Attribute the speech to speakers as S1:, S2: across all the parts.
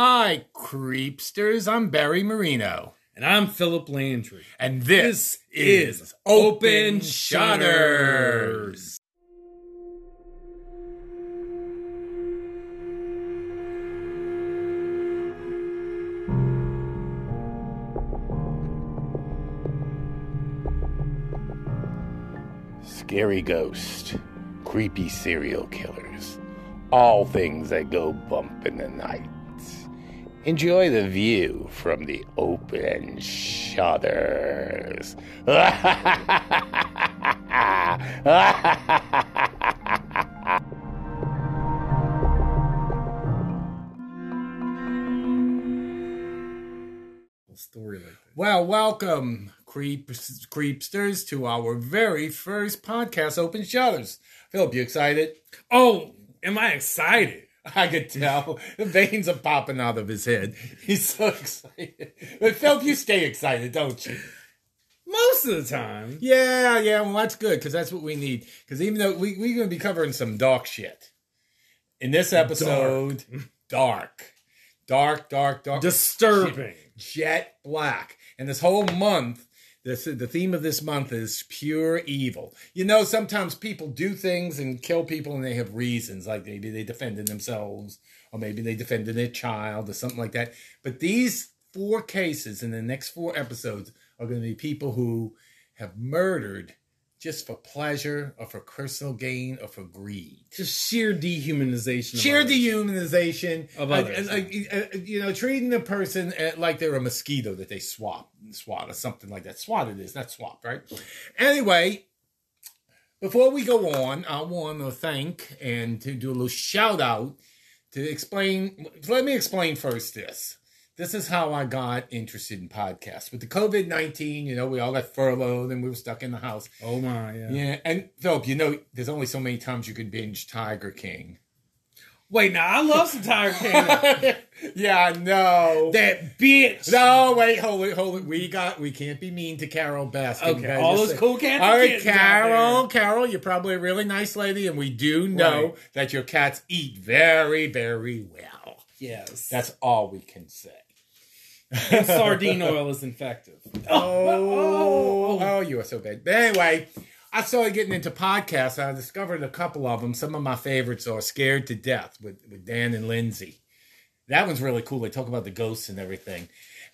S1: Hi, creepsters. I'm Barry Marino.
S2: And I'm Philip Landry.
S1: And this, is Open Shutters. Scary ghost, creepy serial killers, all things that go bump in the night. Enjoy the view from the open shutters.
S2: Story like that.
S1: well, welcome, creeps, creepsters, to our very first podcast, Open Shutters. Philip, you excited?
S2: Oh, am I excited?
S1: I could tell. The veins are popping out of his head. He's so excited. But Philip, you stay excited, don't you?
S2: Most of the time.
S1: Yeah, yeah. Well, that's good because that's what we need. Because even though we, we're going to be covering some dark shit in this episode, dark, dark, dark, dark,
S2: Disturbing.
S1: jet black. And this whole month, this the theme of this month is pure evil. You know, sometimes people do things and kill people, and they have reasons, like maybe they defended themselves, or maybe they defended their child, or something like that. But these four cases in the next four episodes are going to be people who have murdered just for pleasure, or for personal gain, or for greed
S2: Just sheer dehumanization.
S1: sheer
S2: others.
S1: dehumanization
S2: Of others.
S1: uh, uh, uh, you know, treating a person like they're a mosquito that they swap, swat or something like that. Swat it is, not swap, right? Anyway, before we go on, I want to thank and to do a little shout out to explain. Let me explain first this. This is how I got interested in podcasts. With the COVID 19, you know, we all got furloughed and we were stuck in the house.
S2: Oh my, yeah.
S1: Yeah. And Philip, you know, there's only so many times you can binge Tiger King.
S2: Wait, now I love some Tiger King.
S1: yeah, I know.
S2: that bitch.
S1: No, wait, hold it, hold it. We got, we can't be mean to Carole Baskin.
S2: Okay, all those
S1: say-
S2: cool cats.
S1: All right,
S2: Carole.
S1: Carole, you're probably a really nice lady, and we do know
S2: Right.
S1: that your cats eat very, very well.
S2: Yes.
S1: That's all we can say.
S2: And sardine oil is infective.
S1: Oh, oh, you are so bad. But anyway, I started getting into podcasts. I discovered a couple of them. Some of my favorites are Scared to Death with, with Dan and Lindsay. That one's really cool. They talk about the ghosts and everything.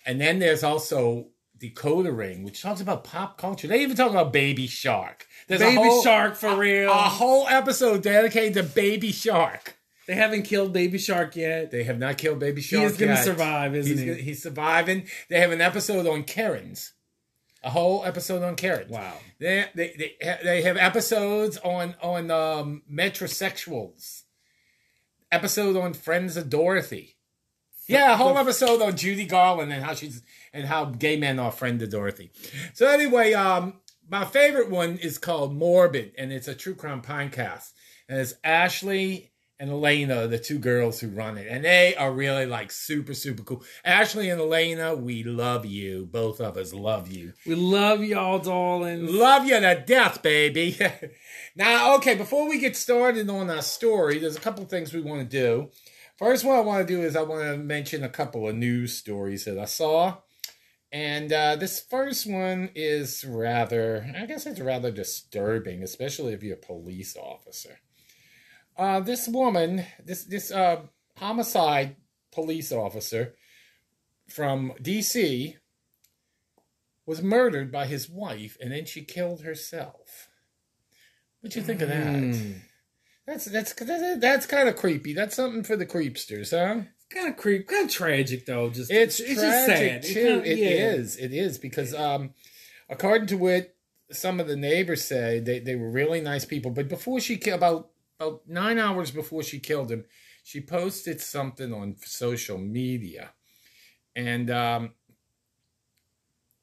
S1: And then there's also Decoder Ring, which talks about pop culture. They even talk about Baby Shark. There's a
S2: Baby
S1: whole-
S2: Shark for real.
S1: A whole episode dedicated to Baby Shark.
S2: They haven't killed Baby Shark yet.
S1: They have not killed Baby Shark
S2: He is going to survive, isn't
S1: He's,
S2: he?
S1: he's surviving. They have an episode on Karens. A whole episode on Karens.
S2: Wow.
S1: They they they, they have episodes on on um, metrosexuals. Episode on Friends of Dorothy. Yeah, a whole episode on Judy Garland and how she's and how gay men are friend to Dorothy. So anyway, um, my favorite one is called Morbid, and it's a true crime podcast, and it's Ashley and Alaina, the two girls who run it, and they are really like super super cool. Ashley and Alaina, we love you. Both of us love you.
S2: We love y'all, darling.
S1: Love you to death, baby. now, okay, before we get started on our story, there's a couple things we want to do. First, what I want to do is I want to mention a couple of news stories that I saw. And uh, this first one is rather, I guess it's rather disturbing, especially if you're a police officer. Uh, this woman, this this uh, homicide police officer from D.C was murdered by his wife and then she killed herself. What do you think of that?
S2: Hmm.
S1: That's that's that's, that's kind of creepy. That's something for the creepsters, huh?
S2: Kind of creep, kind of tragic though. Just
S1: It's,
S2: it's
S1: tragic
S2: just sad.
S1: too.
S2: It
S1: It
S2: yeah.
S1: is. It is because um, according to what some of the neighbors say, they they were really nice people. But before she killed, about about nine hours before she killed him, she posted something on social media, and um,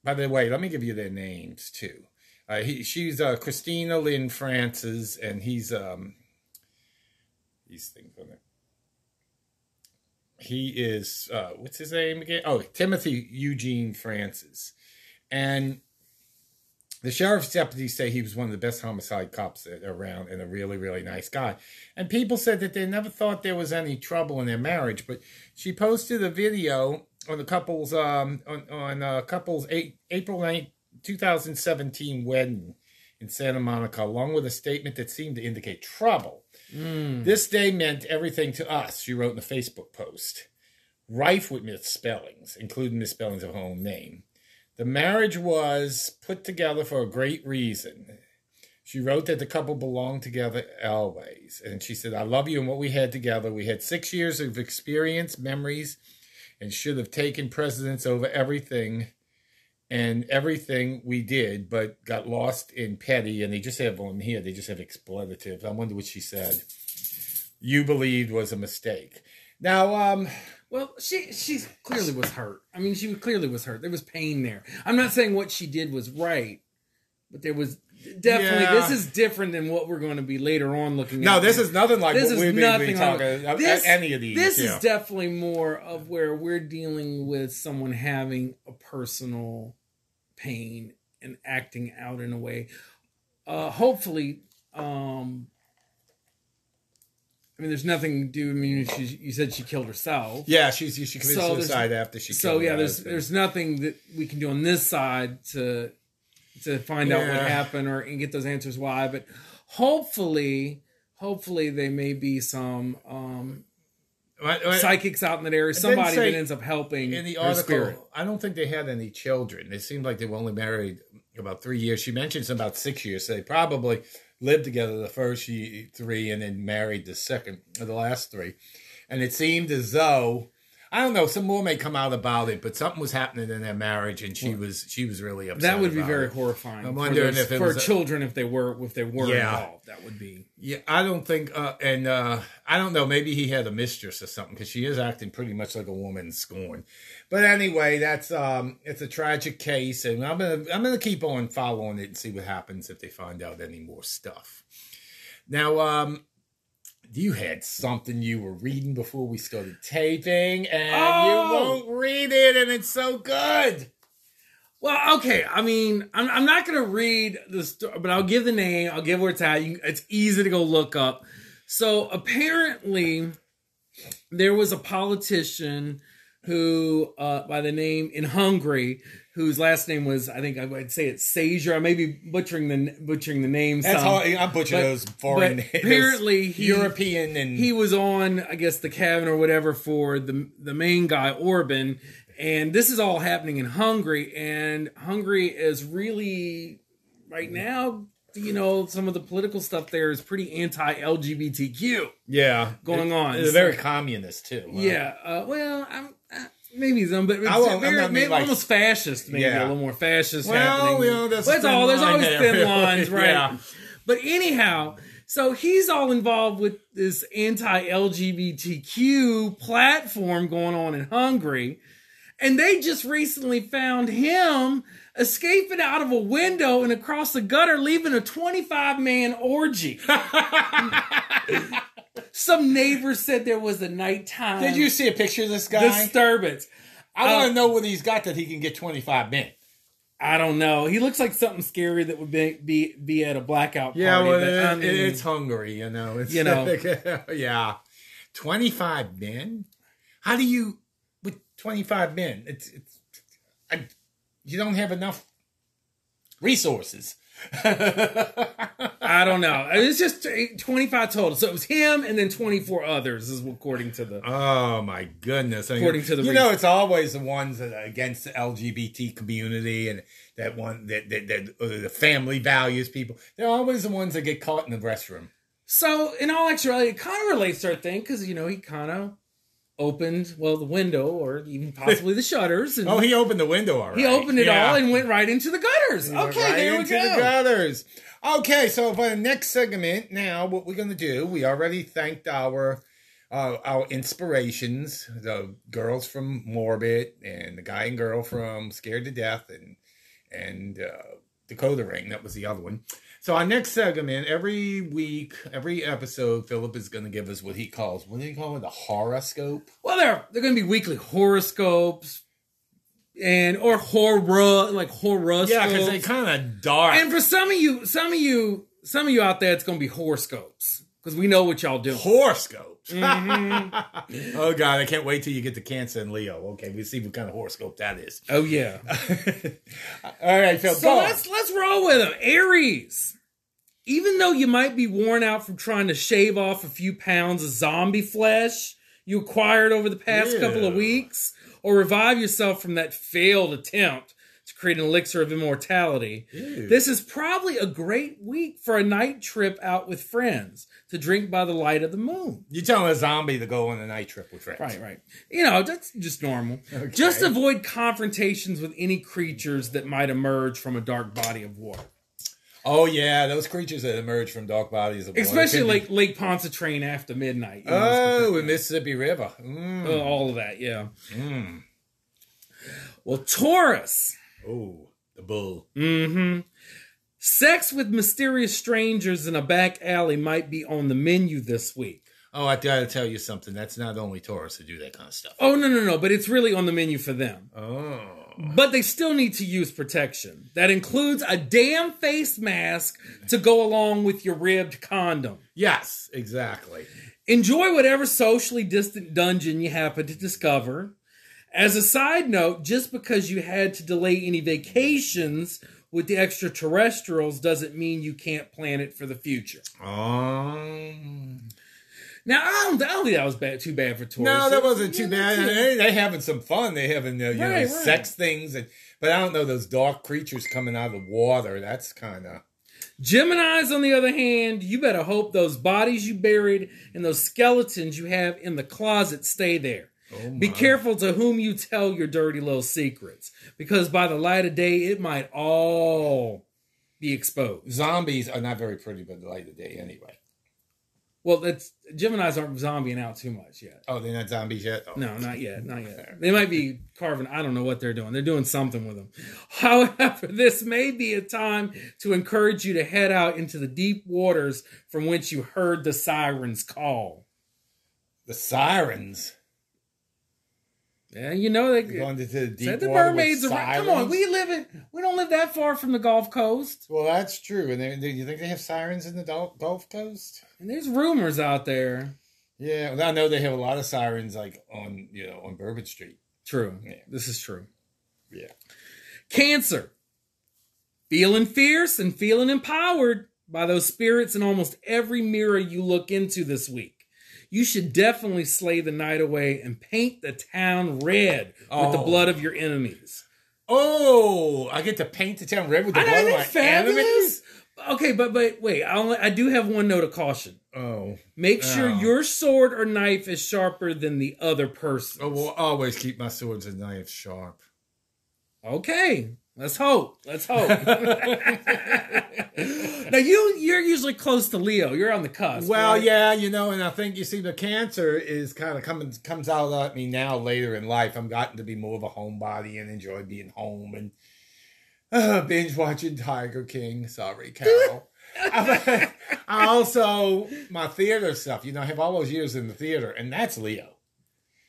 S1: by the way, let me give you their names too. Uh, he, she's uh, Christina Lynn Francis, and he's um, these things on it. He is uh, what's his name again? Oh, Timothy Eugene Francis, and The sheriff's deputies say he was one of the best homicide cops around and a really, really nice guy. And people said that they never thought there was any trouble in their marriage. But she posted a video on the couple's um on on uh, couple's eight, April 9th, 2017 wedding in Santa Monica, along with a statement that seemed to indicate trouble.
S2: Mm.
S1: This day meant everything to us, she wrote in a Facebook post. Rife with misspellings, including misspellings of her own name. The marriage was put together for a great reason. She wrote that the couple belonged together always. And she said, I love you and what we had together. We had six years of experience, memories, and should have taken precedence over everything and everything we did, but got lost in petty. And they just have on here, they just have expletives. I wonder what she said. You believed was a mistake. Now, um,
S2: Well, she she clearly was hurt. I mean, she clearly was hurt. There was pain there. I'm not saying what she did was right, but there was definitely
S1: Yeah.
S2: this is different than what we're going to be later on looking
S1: no,
S2: at.
S1: No, this is nothing like
S2: This
S1: what
S2: is
S1: we've been,
S2: nothing
S1: been
S2: like-
S1: about.
S2: this,
S1: any of these.
S2: This
S1: yeah.
S2: is definitely more of where we're dealing with someone having a personal pain and acting out in a way. Uh, hopefully, um, I mean, there's nothing to do. I mean, she, you said she killed herself.
S1: yeah, she's she committed
S2: So
S1: suicide after she.
S2: so yeah,
S1: her
S2: there's
S1: husband.
S2: there's nothing that we can do on this side to to find out what happened or and get those answers why. But hopefully, hopefully they may be some um,
S1: What- what-
S2: psychics out in that area. Somebody
S1: say
S2: that ends up helping
S1: in the article.
S2: spirit.
S1: I don't think they had any children. It seemed like they were only married about three years. She mentions about six years. So they probably lived together the first three and then married the second or the last three. And it seemed as though I don't know. Some more may come out about it, but something was happening in their marriage, and she was she was really upset.
S2: That would be very
S1: it.
S2: horrifying.
S1: I'm
S2: for
S1: wondering
S2: those-
S1: if it
S2: for
S1: was
S2: children if they were if they were
S1: Yeah.
S2: involved, that would be.
S1: Yeah, I don't think, uh, and uh, I don't know. Maybe he had a mistress or something because she is acting pretty much like a woman in scorn. But anyway, that's um, it's a tragic case, and I'm gonna I'm gonna keep on following it and see what happens if they find out any more stuff. Now, um, you had something you were reading before we started taping, and
S2: Oh!
S1: you won't read it, and it's so good.
S2: Well, okay. I mean, I'm, I'm not going to read the story, but I'll give the name. I'll give where it's at. You, it's easy to go look up. So apparently, there was a politician who, uh, by the name in Hungary, whose last name was I think I would say it's Sager. I may be butchering the butchering the name.
S1: That's
S2: some.
S1: how I'm butchering
S2: but-
S1: those foreign,
S2: but apparently he-
S1: European and
S2: he was on i guess the cabin or whatever for the the main guy orban and this is all happening in hungary and hungary is really right now you know some of the political stuff there is pretty anti-lgbtq
S1: yeah
S2: going
S1: It-
S2: on.
S1: They're very communist too. huh?
S2: yeah uh, well i'm maybe some but it's very, maybe
S1: like-
S2: almost fascist maybe
S1: Yeah.
S2: a little more fascist
S1: Well,
S2: happening
S1: you know,
S2: Well, it's all there's always
S1: there.
S2: thin lines right
S1: Yeah.
S2: but anyhow, so he's all involved with this anti-LGBTQ platform going on in Hungary. And they just recently found him escaping out of a window and across the gutter, leaving a 25 man orgy. Some neighbors said there was a nighttime
S1: Did you see a picture of this guy?
S2: disturbance.
S1: I want to oh. know what he's got that he can get 25 men.
S2: I don't know. He looks like something scary that would be be, be at a blackout party. that- I
S1: it-
S2: mean-
S1: it's Hungary, you know. It's,
S2: You know.
S1: yeah. 25 men? How do you, with 25 men, it's, it's I, you don't have enough resources.
S2: I don't know. It's just 25 total. So it was him and then 24 others, is according to the.
S1: Oh my goodness! I mean,
S2: According to the
S1: you know, it's always the ones that are against the LGBT community and that one that that, that uh, the family values people. They're always the ones that get caught in the restroom.
S2: So, in all actuality, it kind of relates to our thing because, you know, he kind of opened, well, the window or even possibly the shutters. And
S1: Oh, he opened the window already.
S2: he opened it
S1: Yeah.
S2: all and went right into the gutters.
S1: He
S2: Okay,
S1: right
S2: there we go.
S1: The gutters. Okay, so for the next segment, now what we're gonna do? We already thanked our uh, our inspirations, the girls from Morbid and the guy and girl from Scared to Death and and uh, Decoder Ring. That was the other one. So our next segment, every week, every episode, Philip is going to give us what he calls what do you call it? the horoscope.
S2: Well, there, they're going to be weekly horoscopes. and or horror like horoscopes.
S1: Yeah, because they're kind of dark.
S2: and for some of you, some of you, some of you out there, it's gonna be horoscopes because we know what y'all do.
S1: horoscopes.
S2: Mm-hmm.
S1: oh God, I can't wait till you get to Cancer and Leo. Okay, we'll see what kind of horoscope that is.
S2: Oh yeah.
S1: All right.
S2: So
S1: go
S2: let's let's roll with them. Aries. Even though you might be worn out from trying to shave off a few pounds of zombie flesh you acquired over the past couple of weeks, or revive yourself from that failed attempt to create an elixir of immortality,
S1: Ew.
S2: this is probably a great week for a night trip out with friends to drink by the light of the moon.
S1: You're telling a zombie to go on a night trip with friends?
S2: Right, right. You know, that's just normal.
S1: Okay.
S2: Just avoid confrontations with any creatures that might emerge from a dark body of water.
S1: Oh yeah, those creatures that emerge from dark bodies of water.
S2: Especially like Lake Pontchartrain after midnight. you know,
S1: oh, in Mississippi River. Mm.
S2: uh, all of that, yeah.
S1: Mm.
S2: Well, Taurus.
S1: Oh, the bull.
S2: Mm-hmm. Sex with mysterious strangers in a back alley might be on the menu this week.
S1: Oh, I gotta tell you something. That's not only Taurus to do that kind of stuff.
S2: Oh no, no, no! But it's really on the menu for them.
S1: Oh.
S2: But they still need to use protection. That includes a damn face mask to go along with your ribbed condom.
S1: Yes, exactly.
S2: Enjoy whatever socially distant dungeon you happen to discover. As a side note, just because you had to delay any vacations with the extraterrestrials doesn't mean you can't plan it for the future.
S1: Um.
S2: Now, I don't, I don't think that was bad, too bad for Taurus.
S1: No, that wasn't too
S2: Yeah,
S1: bad. They, they having some fun. They having uh, you know
S2: Right, right.
S1: sex things, and but I don't know those dark creatures coming out of the water. That's kind of
S2: Geminis, on the other hand, you better hope those bodies you buried and those skeletons you have in the closet stay there.
S1: Oh
S2: Be careful to whom you tell your dirty little secrets, because by the light of day, it might all be exposed.
S1: Zombies are not very pretty by the light of day, anyway.
S2: Well, that's Gemini's aren't zombieing out too much yet.
S1: Oh, they're not zombies yet. Oh.
S2: No, not yet, not yet. They might be carving. I don't know what they're doing. They're doing something with them. However, this may be a time to encourage you to head out into the deep waters from which you heard the sirens call.
S1: The sirens
S2: Yeah, you know they
S1: going into the deep
S2: said the mermaids. Are, come on, we live in. We don't live that far from the Gulf Coast,
S1: Well, that's true. And they, they, you think they have sirens in the Gulf Gulf Coast?
S2: and there's rumors out there.
S1: Yeah, well, I know they have a lot of sirens, like on you know on Bourbon Street.
S2: True.
S1: Yeah.
S2: This is true.
S1: Yeah.
S2: Cancer. Feeling fierce and feeling empowered by those spirits in almost every mirror you look into this week. You should definitely slay the night away and paint the town red with the
S1: Oh.
S2: blood of your enemies.
S1: Oh, I get to paint the town red with the
S2: I
S1: blood of my
S2: fabulous?
S1: enemies.
S2: Okay, but but wait, I, only, I do have one note of caution.
S1: Oh,
S2: Make sure
S1: Oh.
S2: your sword or knife is sharper than the other person.
S1: I oh, will always keep my swords and knives sharp.
S2: Okay, let's hope. Let's hope. now you you're usually close to Leo. You're on the cusp.
S1: Well,
S2: right?
S1: yeah, you know, and I think you see the cancer is kind of coming comes out at me now later in life. I'm gotten to be more of a homebody and enjoy being home and uh, binge watching Tiger King. Sorry, Carole. I I also my theater stuff. You know, I have all those years in the theater, and that's Leo.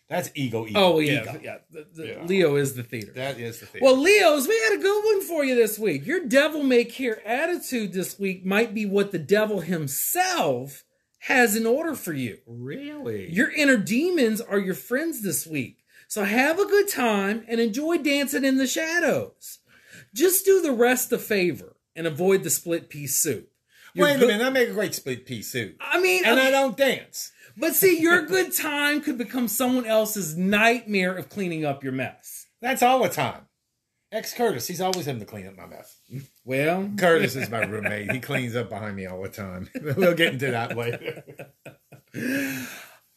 S1: That's ego. ego
S2: Oh yeah,
S1: ego.
S2: yeah. The, the
S1: Yeah.
S2: Leo is the theater.
S1: That is the theater.
S2: Well, Leos, we had a good one for you this week. Your devil may care attitude this week might be what the devil himself has in order for you.
S1: really?
S2: Your inner demons are your friends this week. So have a good time and enjoy dancing in the shadows. Just do the rest a favor and avoid the split pea soup. Your
S1: Wait a
S2: good-
S1: minute, I make a great split pea soup,
S2: I mean,
S1: and
S2: okay,
S1: I don't dance.
S2: But see, your good time could become someone else's nightmare of cleaning up your mess.
S1: That's all the time. Ex Curtis, he's always having to clean up my mess.
S2: Well,
S1: Curtis is my roommate. He cleans up behind me all the time. We'll get into that later.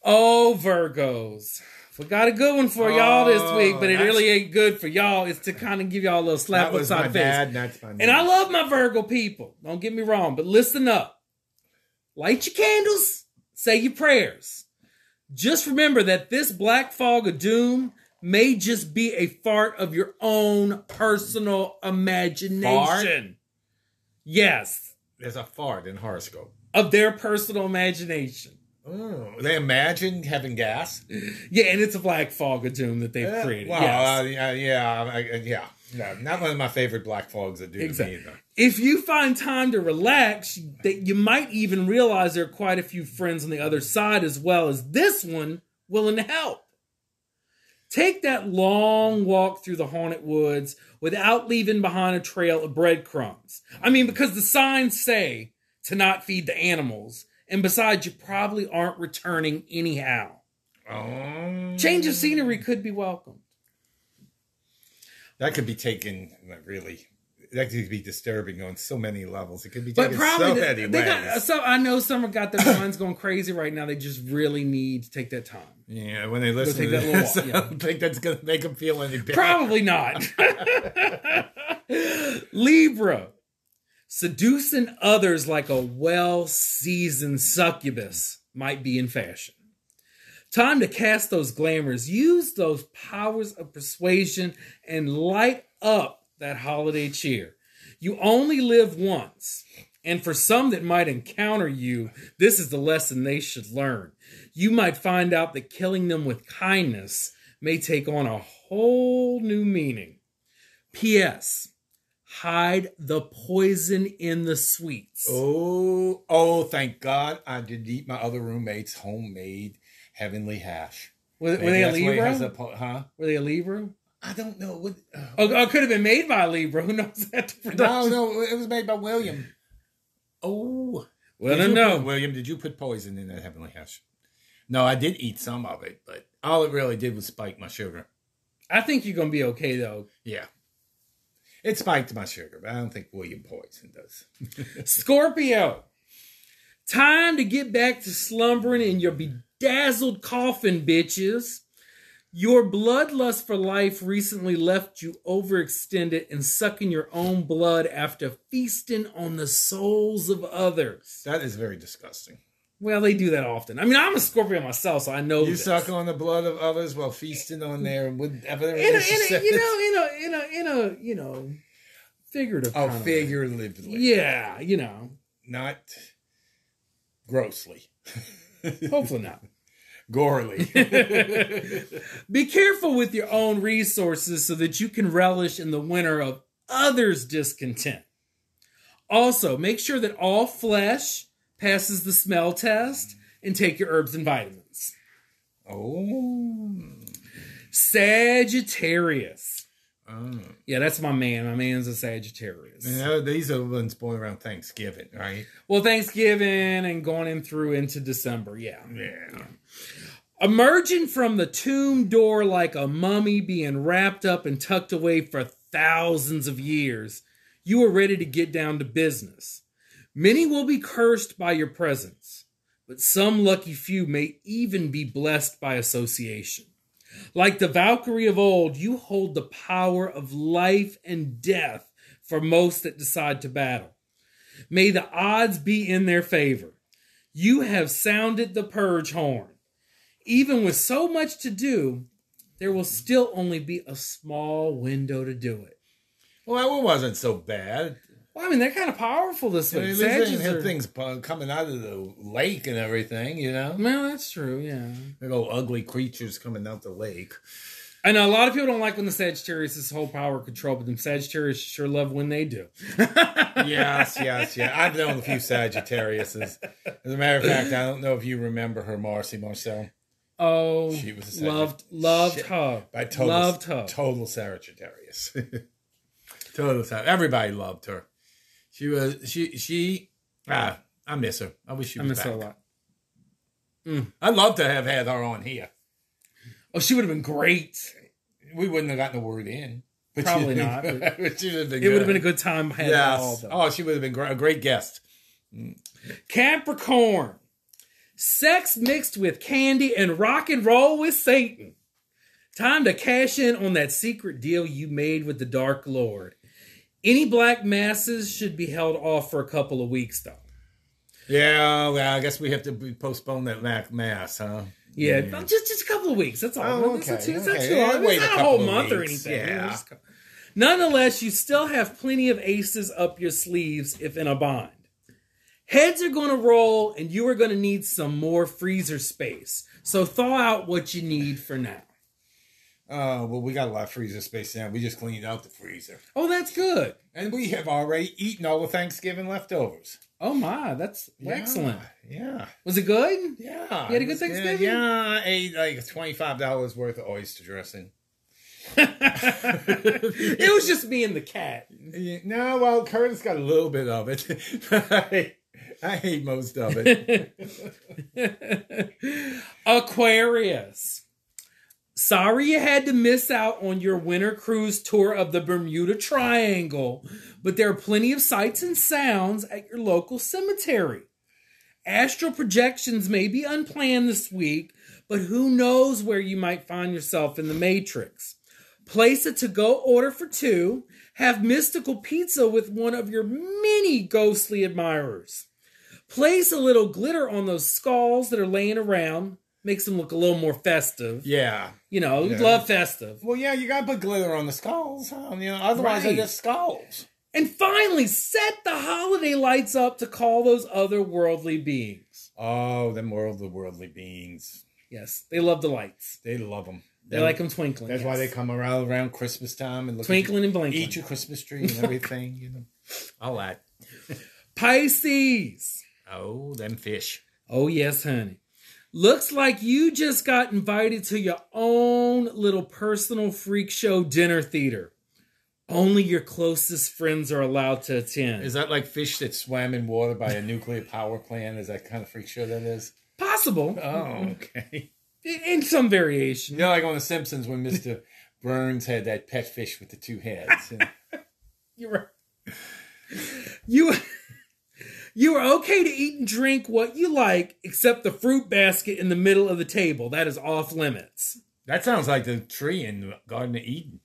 S2: Oh, Virgos. We got a good one for y'all this
S1: Oh,
S2: week, but it really ain't good for y'all. It's to kind of give y'all a little slap
S1: That was my
S2: upside the face.
S1: dad, that's my
S2: And I love my Virgo people. Don't get me wrong, but listen up. Light your candles, say your prayers. Just remember that this black fog of doom may just be a fart of your own personal imagination. Fart? Yes,
S1: There's a fart in horoscope.
S2: of their personal imagination.
S1: Oh, they imagine having gas.
S2: Yeah, and it's a black fog of doom that they've
S1: Uh,
S2: created.
S1: Well,
S2: yes.
S1: uh, yeah, yeah, yeah. No, not one of my favorite black fogs that do
S2: Exactly.
S1: Either.
S2: if you find time to relax, that you might even realize there are quite a few friends on the other side as well as this one willing to help. Take that long walk through the haunted woods without leaving behind a trail of breadcrumbs. I mean, because the signs say to not feed the animals, and besides, you probably aren't returning anyhow.
S1: Oh,
S2: Change of scenery could be welcome.
S1: That could be taken really. That could be disturbing on so many levels. It could be
S2: But
S1: taken
S2: probably
S1: so many
S2: they
S1: ways.
S2: got, so I know some have got their minds going crazy right now. They just really need to take that time.
S1: yeah, when they listen to
S2: that little
S1: this,
S2: walk,
S1: I don't think that's going to make them feel any better.
S2: Probably not. Libra. Seducing others like a well seasoned succubus might be in fashion. Time to cast those glamours. Use those powers of persuasion and light up that holiday cheer. You only live once. And for some that might encounter you, this is the lesson they should learn. You might find out that killing them with kindness may take on a whole new meaning. P.S. Hide the poison in the sweets.
S1: Oh, oh! Thank God I did eat my other roommate's homemade heavenly hash.
S2: were, were they a
S1: that's why it has
S2: Libra?
S1: a po- huh?
S2: Were they a Libra?
S1: I don't know. What, uh,
S2: Oh, oh, it could have been made by a Libra. Who knows that?
S1: no, no, it was made by William. Oh,
S2: Well,
S1: Did
S2: no,
S1: William, did you put poison in that heavenly hash? No, I did eat some of it, but all it really did was spike my sugar.
S2: I think you're gonna be okay though.
S1: Yeah. It spiked my sugar, but I don't think William poison does.
S2: Scorpio. Time to get back to slumbering in your bedazzled coffin, bitches. Your bloodlust for life recently left you overextended and sucking your own blood after feasting on the souls of others.
S1: That is very disgusting.
S2: Well, they do that often. I mean, I'm a Scorpio myself, so I know
S1: You
S2: this.
S1: suck on the blood of others while feasting on their whatever.
S2: in a, in a, you know, in a, in a, in a, you know, figurative.
S1: Oh, figuratively.
S2: Yeah, you know.
S1: Not grossly.
S2: Hopefully not.
S1: Gorely.
S2: Be careful with your own resources so that you can relish in the winter of others' discontent. Also, make sure that all flesh passes the smell test and take your herbs and vitamins.
S1: oh.
S2: Sagittarius.
S1: Oh.
S2: Yeah, that's my man. My man's a Sagittarius.
S1: You know, these are the ones born around Thanksgiving, right?
S2: Well, Thanksgiving and going in through into December. Yeah.
S1: Yeah.
S2: Emerging from the tomb door like a mummy being wrapped up and tucked away for thousands of years, you are ready to get down to business. Many will be cursed by your presence, but some lucky few may even be blessed by association. Like the Valkyrie of old, you hold the power of life and death for most that decide to battle. May the odds be in their favor. You have sounded the purge horn. Even with so much to do, there will still only be a small window to do it.
S1: Well, it wasn't so bad.
S2: Well, I mean, they're kind of powerful this
S1: I
S2: way.
S1: mean, they
S2: Sagittarius
S1: didn't
S2: are-
S1: things coming out of the lake and everything, you know?
S2: Well, that's true, yeah.
S1: Big old ugly creatures coming out the lake.
S2: I know a lot of people don't like when the Sagittarius is whole power control, but them Sagittarius sure love when they do.
S1: yes, yes, yeah. I've known a few Sagittariuses. As a matter of fact, I don't know if you remember her, Marcy Marcel.
S2: Oh,
S1: She was
S2: loved, loved
S1: Shit.
S2: her.
S1: By total,
S2: Loved her.
S1: Total Sagittarius. total Sag- Everybody loved her. She was she she ah, I miss her. I wish she
S2: I
S1: was
S2: miss
S1: back.
S2: her a lot.
S1: I'd love to have had her on here.
S2: Oh, she would have been great.
S1: We wouldn't have gotten the word in. But
S2: Probably
S1: she,
S2: not, but
S1: but she would have been
S2: It would have been a good time had
S1: Yes.
S2: them.
S1: Oh, she would have been gr- a great guest.
S2: Capricorn. Sex mixed with candy and rock and roll with Satan. Time to cash in on that secret deal you made with the Dark Lord. Any black masses should be held off for a couple of weeks, though.
S1: Yeah, well, I guess we have to postpone that Mac mass, huh?
S2: Yeah, just just a couple of weeks. That's all.
S1: Oh,
S2: It's not
S1: okay,
S2: it's not
S1: okay.
S2: too long. It's
S1: a
S2: not a whole
S1: couple of
S2: month or anything.
S1: Yeah.
S2: Just Nonetheless, you still have plenty of aces up your sleeves if in a bind. Heads are going to roll, and you are going to need some more freezer space. So thaw out what you need for now.
S1: Oh, well, we got a lot of freezer space now. We just cleaned out the freezer.
S2: Oh, that's good.
S1: And we have already eaten all the Thanksgiving leftovers.
S2: Oh my, that's excellent.
S1: Yeah.
S2: Was it good?
S1: Yeah.
S2: You had a good Thanksgiving?
S1: Yeah, I ate like $25 worth of oyster dressing.
S2: it was just me and the cat.
S1: No, well, Curtis got a little bit of it. I, I hate most of it.
S2: Aquarius. Sorry you had to miss out on your winter cruise tour of the Bermuda Triangle, but there are plenty of sights and sounds at your local cemetery. Astral projections may be unplanned this week, but who knows where you might find yourself in the Matrix. Place a to go order for two, have mystical pizza with one of your many ghostly admirers. Place a little glitter on those skulls that are laying around, makes them look a little more festive.
S1: Yeah.
S2: You know,
S1: Yeah.
S2: love festive.
S1: Well, yeah, you gotta put glitter on the skulls. Huh? You know, otherwise they're just skulls.
S2: And finally, set the holiday lights up to call those otherworldly beings.
S1: Oh, them worldly, worldly beings.
S2: Yes, they love the lights.
S1: They love them.
S2: They like them twinkling.
S1: That's why they come around around Christmas time and look
S2: twinkling and blinking.
S1: eat your Christmas tree and everything. you know, all that.
S2: Pisces.
S1: Oh, them fish.
S2: Oh, yes, honey. Looks like you just got invited to your own little personal freak show dinner theater. Only your closest friends are allowed to attend.
S1: Is that like fish that swam in water by a nuclear power plant? Is that kind of freak show that is?
S2: Possible.
S1: Oh, okay.
S2: In, some variation.
S1: You know, like on The Simpsons when Mr. Burns had that pet fish with the two heads. And-
S2: You're right. You you are okay to eat and drink what you like, except the fruit basket in the middle of the table. That is off limits.
S1: that sounds like the tree in the Garden of Eden.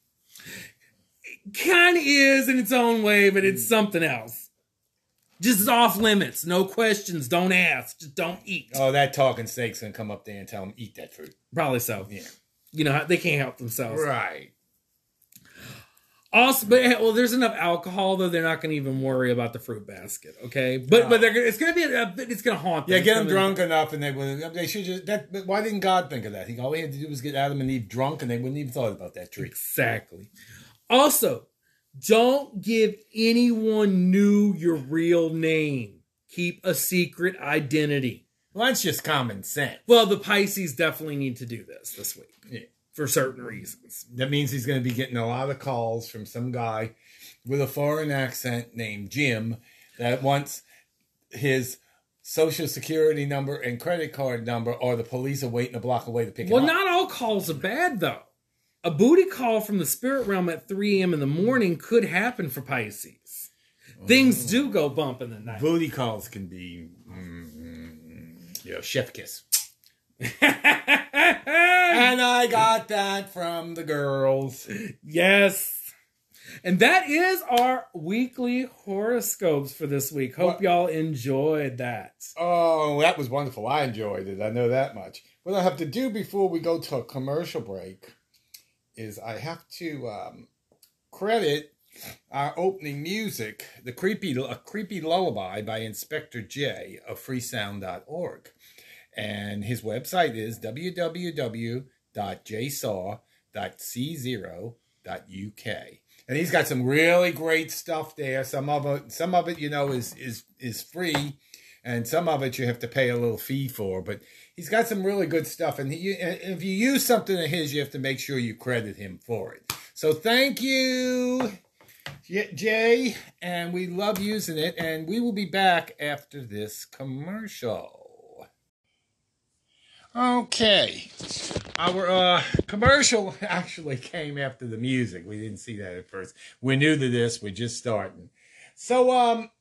S2: Kind of is in its own way, but it's something else. Just off limits. No questions. Don't ask. Just don't eat.
S1: Oh, that talking snake's gonna come up there and tell him eat that fruit.
S2: Probably so.
S1: Yeah.
S2: You know, they can't help themselves.
S1: Right.
S2: Also, but eh, well, there's enough alcohol though. They're not going to even worry about the fruit basket. Okay, but but they're gonna, it's going to be a, it's going to haunt them.
S1: Yeah, get them drunk enough, and they would. They should just. That. but Why didn't God think of that? He all he had to do was get Adam and Eve drunk, and they wouldn't even thought about that tree.
S2: Exactly. Also, don't give anyone new your real name. Keep a secret identity.
S1: Well, that's just common sense.
S2: Well, the Pisces definitely need to do this this week. For certain reasons.
S1: That means he's going to be getting a lot of calls from some guy with a foreign accent named Jim that wants his social security number and credit card number, or the police are waiting a block away to pick
S2: Well,
S1: him up.
S2: Well, not all calls are bad though. A booty call from the spirit realm at 3 a.m. in the morning could happen for Pisces. Things do go bump in the night.
S1: Booty calls can be, mm, mm, mm, yeah, chef kiss. And I got that from the girls.
S2: yes. And that is our weekly horoscopes for this week. Hope
S1: What-
S2: y'all enjoyed that.
S1: Oh, that was wonderful. I enjoyed it. I know that much. What I have to do before we go to a commercial break is I have to um, credit our opening music, the creepy a creepy lullaby by Inspector J of freesound.org. And his website is www.jshaw.co.uk. And he's got some really great stuff there. Some of it, some of it, you know, is is is free, and some of it you have to pay a little fee for. But he's got some really good stuff, and he, and if you use something of his, you have to make sure you credit him for it. So thank you, Jay, and we love using it. And we will be back after this commercial. Okay. Our uh, commercial actually came after the music. We didn't see that at first. We're new to this. We're just starting. So, um,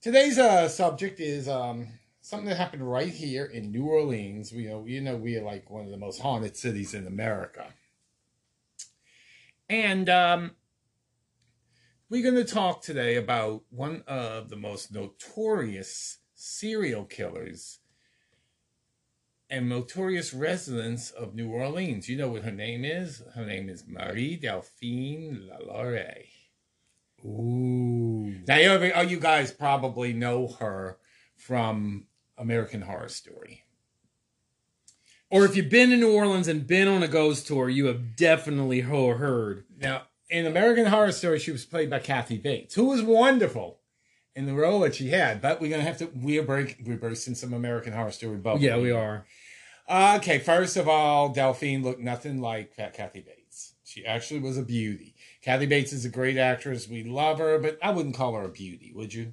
S1: today's uh, subject is um, something that happened right here in New Orleans. We know, you know, we are like one of the most haunted cities in America. And um, we're going to talk today about one of the most notorious serial killers and notorious residents of New Orleans. You know what her name is? Her name is Marie Delphine Lalaurie.
S2: Ooh.
S1: Now, you, oh, you guys probably know her from American Horror Story.
S2: Or if you've been to New Orleans and been on a ghost tour, you have definitely heard.
S1: Now, in American Horror Story, she was played by Kathy Bates, who was wonderful in the role that she had. But we're gonna have to we're break we're bursting some American Horror Story bubble.
S2: Yeah, we are.
S1: Okay, first of all, Delphine looked nothing like Fat Kathy Bates. She actually was a beauty. Kathy Bates is a great actress. We love her, but I wouldn't call her a beauty, would you?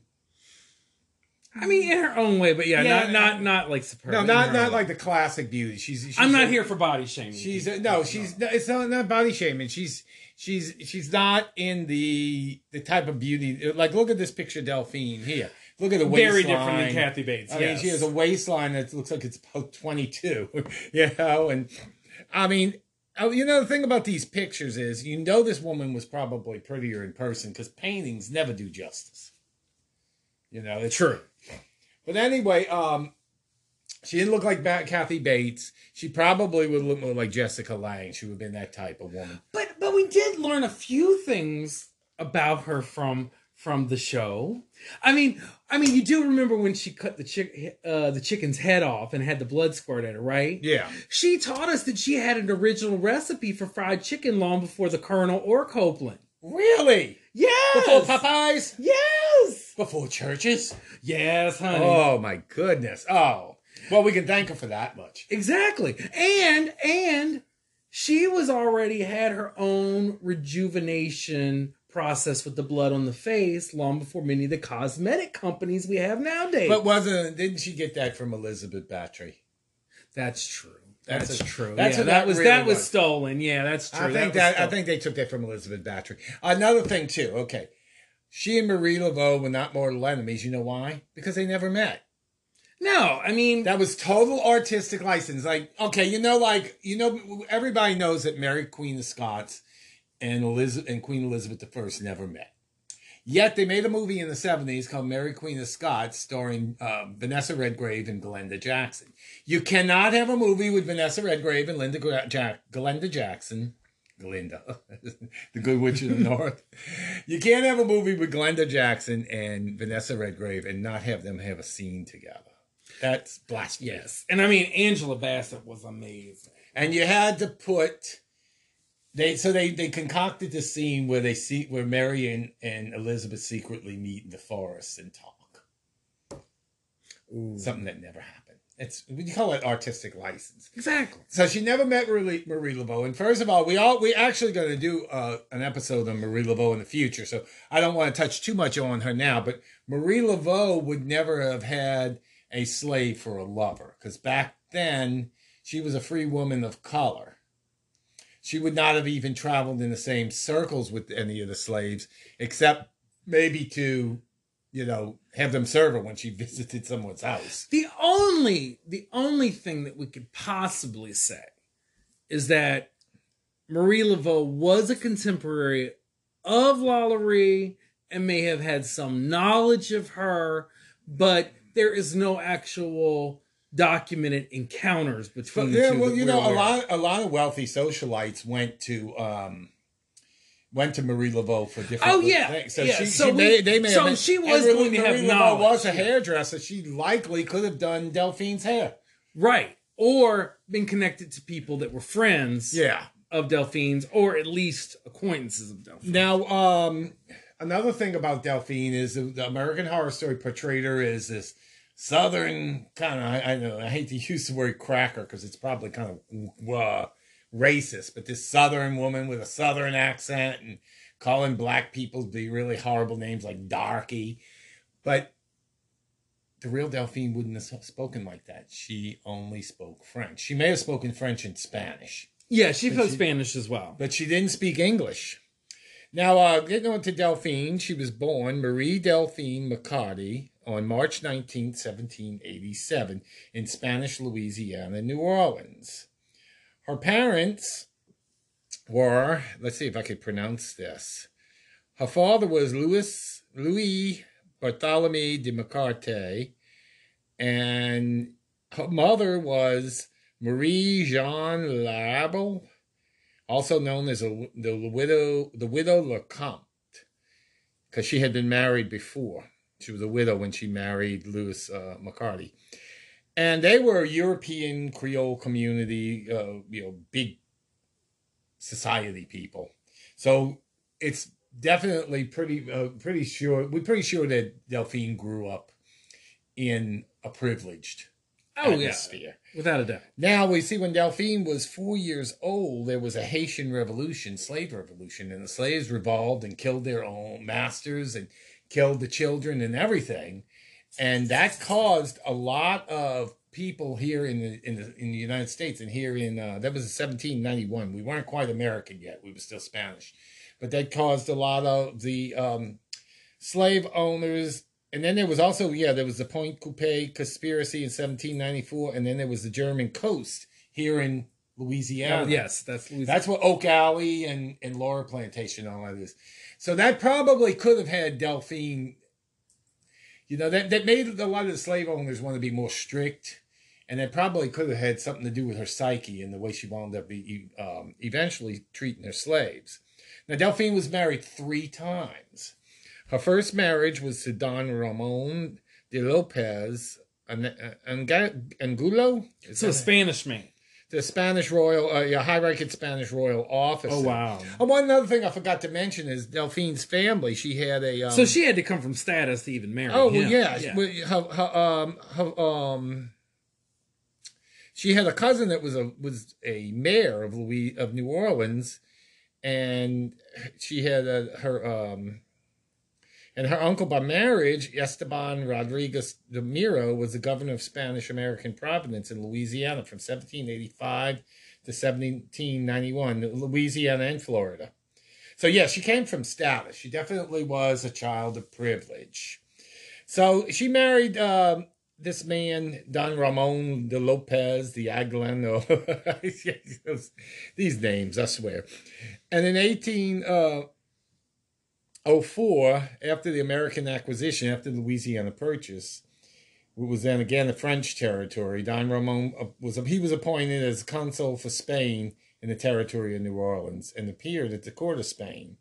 S2: I mean, in her own way, but yeah,
S1: Yeah.
S2: not not not like superb.
S1: No, not not
S2: own
S1: like the classic beauty. She's, she's
S2: I'm not
S1: a-
S2: here for body shaming.
S1: She's a, no, she's no, it's not, not body shaming. She's she's she's not in the the type of beauty. Like look at this picture, Delphine here. Look at the waistline.
S2: very different than Kathy Bates.
S1: I mean, she has a waistline that looks like it's about 22, you know, and I mean, oh, you know, the thing about these pictures is, you know, this woman was probably prettier in person because paintings never do justice. You know, it's
S2: true.
S1: But anyway, um, she didn't look like Kathy Bates. She probably would look more like Jessica Lange. She would have been that type of woman.
S2: But but we did learn a few things about her from from the show. I mean, I mean, you do remember when she cut the chick uh, the chicken's head off and had the blood squirt at her, right?
S1: Yeah.
S2: She taught us that she had an original recipe for fried chicken long before the Colonel or Copeland.
S1: Really?
S2: Yes.
S1: Before Popeyes?
S2: Yes.
S1: Before Church's?
S2: Yes, honey.
S1: Oh my goodness. Oh. Well, we can thank her for that much.
S2: Exactly. And and she was already had her own rejuvenation process with the blood on the face long before many of the cosmetic companies we have nowadays.
S1: But wasn't didn't she get that from Elizabeth Báthory?
S2: that's true.
S1: That's-
S2: That's, true.
S1: that's
S2: yeah,
S1: what
S2: that,
S1: that
S2: was
S1: really
S2: that was,
S1: was.
S2: stolen. Yeah, that's true.
S1: I think
S2: was
S1: that, I think they took that from Elizabeth Báthory. Another thing too. Okay, she and Marie Laveau were not mortal enemies. You know why? Because they never met.
S2: No, I mean
S1: That was total artistic license. Like, okay, you know, like you know, everybody knows that Mary Queen of Scots and Elizabeth and Queen Elizabeth I never met. Yet they made a movie in the seventies called Mary Queen of Scots, starring um, Vanessa Redgrave and Glenda Jackson. You cannot have a movie with Vanessa Redgrave and Linda Gra- Jack- Glenda Jackson. Glenda, the Good Witch of the North. You can't have a movie with Glenda Jackson and Vanessa Redgrave and not have them have a scene together. That's blasphemy.
S2: yes, and I mean Angela Bassett was amazing.
S1: And you had to put they so they they concocted the scene where they see where Mary and, and Elizabeth secretly meet in the forest and talk. Something that never happened. It's we call it artistic license.
S2: Exactly.
S1: So she never met Marie, Marie Laveau. And first of all, we all we actually going to do uh, an episode on Marie Laveau in the future. So I don't want to touch too much on her now. But Marie Laveau would never have had a slave for a lover because back then she was a free woman of color. She would not have even traveled in the same circles with any of the slaves, except maybe to, you know, have them serve her when she visited someone's house.
S2: The only the only thing that we could possibly say is that Marie Laveau was a contemporary of Lalaurie and may have had some knowledge of her, but there is no actual documented encounters between the
S1: yeah,
S2: two.
S1: well, you know, a
S2: aware of.
S1: lot, a lot of wealthy socialites went to, um, went to Marie Laveau for different.
S2: Oh, yeah,
S1: things. so
S2: yeah,
S1: she,
S2: so
S1: she
S2: we-
S1: may, they may
S2: so
S1: have
S2: she was
S1: Marie-
S2: going to have
S1: Marie Laveau was a hairdresser. She likely could have done Delphine's hair.
S2: right, or been connected to people that were friends
S1: Yeah.
S2: of Delphine's, or at least acquaintances of Delphine.
S1: Now, um, another thing about Delphine is the, American Horror Story portrayed her as this southern kind of. I, I know I hate to use the word cracker because it's probably kind of uh, racist, but this southern woman with a southern accent and calling black people the really horrible names like Darky, but. The real Delphine wouldn't have spoken like that. She only spoke French. She may have spoken French and Spanish
S2: Yeah, she spoke Spanish as well.
S1: but she didn't speak English. Now, uh, getting on to Delphine, she was born Marie Delphine McCarty on March 19, 1787, in Spanish Louisiana, New Orleans. Her parents were, let's see if I could pronounce this. Her father was Louis, Louis Bartholomew de McCarty, and her mother was Marie Jean Larable also known as a, the widow the widow Lecomte. because she had been married before. She was a widow when she married Louis uh, McCarty. And they were a European Creole community, uh, you know, big society people. So it's definitely pretty, uh, pretty sure, we're pretty sure that Delphine grew up in a privileged
S2: Oh
S1: atmosphere.
S2: yeah, without a doubt.
S1: Now we see when Delphine was four years old, there was a Haitian revolution, slave revolution, and the slaves revolted and killed their own masters and killed the children and everything, and that caused a lot of people here in the in the in the United States and here in uh, that was 1791. We weren't quite American yet; we were still Spanish, but that caused a lot of the um, slave owners and then there was also yeah there was the Pointe Coupee conspiracy in 1794, and then there was the German coast here in Louisiana.
S2: Oh, yes, that's
S1: that's what Oak Alley and and Laura Plantation and all that is. So that probably could have had Delphine. You know that that made a lot of the slave owners want to be more strict, and it probably could have had something to do with her psyche and the way she wound up be, um, eventually treating her slaves. Now Delphine was married three times. Her first marriage was to Don Ramon de Lopez Angulo.
S2: Is so a Spanish man.
S1: The Spanish royal, uh, yeah, high-ranking Spanish royal officer.
S2: Oh wow!
S1: And one other thing I forgot to mention is Delphine's family. She had a. Um,
S2: so she had to come from status to even marry.
S1: Oh
S2: him.
S1: well, yeah. yeah. Her, her, um, her, um, she had a cousin that was a was a mayor of Louis of New Orleans, and she had a, her um and her uncle by marriage, Esteban Rodriguez de Miro, was the governor of Spanish American Providence in Louisiana from 1785 to 1791, Louisiana and Florida. So, yes, she came from status. She definitely was a child of privilege. So, she married um, this man, Don Ramon de Lopez de Aguilano. These names, I swear. And in 18. Uh, 04, after the American acquisition, after the Louisiana Purchase, it was then again the French territory. Don Ramon uh, was he was appointed as consul for Spain in the territory of New Orleans and appeared at the court of Spain.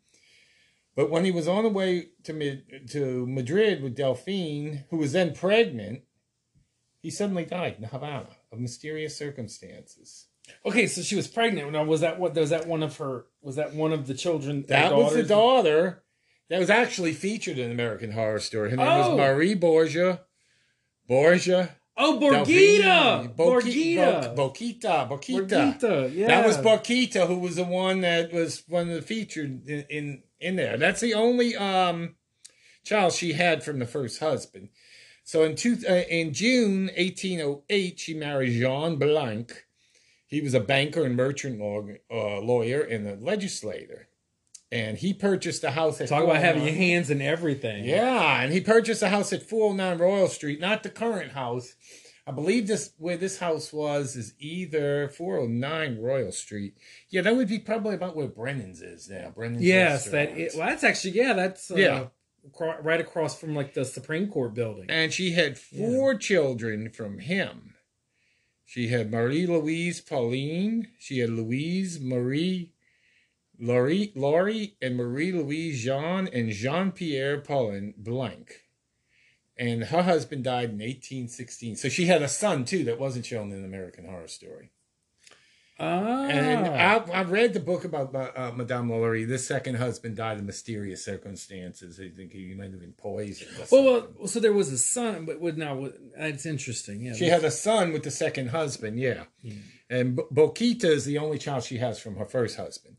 S1: But when he was on the way to to Madrid with Delphine, who was then pregnant, he suddenly died in Havana of mysterious circumstances.
S2: Okay, so she was pregnant. Now, was that what? Was that one of her? Was that one of the children?
S1: That was the daughter that was actually featured in American Horror Story. Her name oh. was Marie Borgia. Borgia.
S2: Oh, Borgita!
S1: Borgita! Boquita! Boquita! Yeah. That was Boquita, who was the one that was one of the featured in, in, in there. That's the only um, child she had from the first husband. So in two, uh, in June 1808, she married Jean Blanque. He was a banker and merchant law, uh, lawyer and a legislator and he purchased a house at
S2: talk about having your hands in everything.
S1: Yeah, and he purchased a house at 409 Royal Street, not the current house. I believe this where this house was is either 409 Royal Street. Yeah, that would be probably about where Brennan's is now. Brennan's
S2: yes, that is, well, that's actually yeah, that's uh, yeah. right across from like the Supreme Court building.
S1: And she had four yeah. children from him. She had Marie Louise Pauline. She had Louise Marie Laurie, Laurie and Marie Louise Jean and Jean Pierre Paulin Blanque. And her husband died in 1816. So she had a son too that wasn't shown in American Horror Story.
S2: Ah.
S1: And I've, I've read the book about uh, Madame Laurie. This second husband died in mysterious circumstances. I think he might have been poisoned.
S2: Well, well, so there was a son, but with now that's interesting. Yeah,
S1: she had a son with the second husband. Yeah, yeah. and Boquita is the only child she has from her first husband.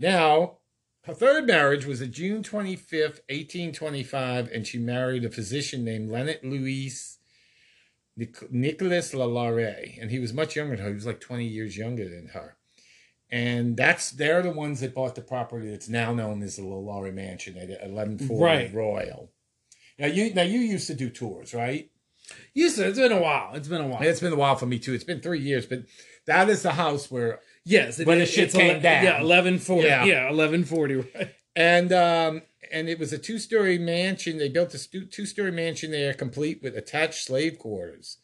S1: Now, her third marriage was on June 25th, 1825, and she married a physician named Leonard Louis Nicholas Lalaurie, and he was much younger than her. He was like 20 years younger than her. And that's they're the ones that bought the property that's now known as the Lalaurie Mansion at 1140 right. Royal. Now you now you used to do tours, right?
S2: Used to. It's been a while. It's been a while.
S1: It's been a while for me too. It's been three years, but that is the house where
S2: Yes,
S1: it, when the shit came 11, down.
S2: Yeah, eleven forty. Yeah, yeah eleven forty. Right.
S1: And um, and it was a two story mansion. They built a two story mansion there, complete with attached slave quarters.